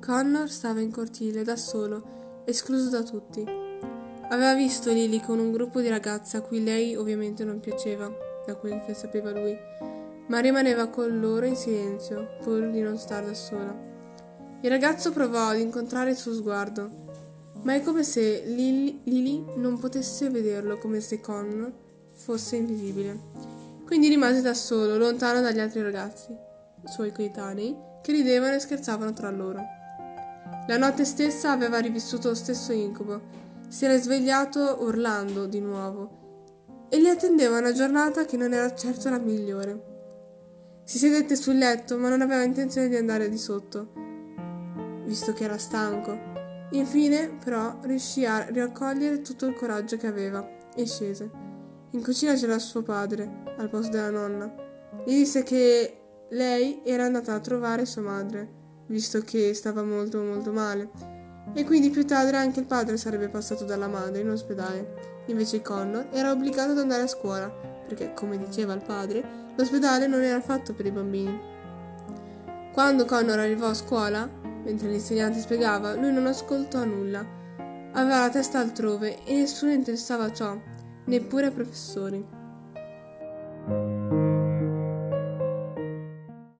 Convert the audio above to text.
Connor stava in cortile da solo, escluso da tutti. Aveva visto Lily con un gruppo di ragazze a cui lei ovviamente non piaceva, da quel che sapeva lui, ma rimaneva con loro in silenzio, pur di non stare da sola. Il ragazzo provò ad incontrare il suo sguardo, ma è come se Lily, Lily non potesse vederlo, come se Connor fosse invisibile. Quindi rimase da solo, lontano dagli altri ragazzi, suoi coetanei, che ridevano e scherzavano tra loro. La notte stessa aveva rivissuto lo stesso incubo, si era svegliato urlando di nuovo e gli attendeva una giornata che non era certo la migliore. Si sedette sul letto, ma non aveva intenzione di andare di sotto, visto che era stanco. Infine, però, riuscì a raccogliere tutto il coraggio che aveva e scese. In cucina c'era suo padre, al posto della nonna. Gli disse che lei era andata a trovare sua madre, visto che stava molto molto male, e quindi più tardi anche il padre sarebbe passato dalla madre in ospedale. Invece Connor era obbligato ad andare a scuola, perché, come diceva il padre, L'ospedale non era fatto per i bambini. Quando Connor arrivò a scuola, mentre l'insegnante spiegava, lui non ascoltò nulla. Aveva la testa altrove e nessuno interessava ciò, neppure ai professori.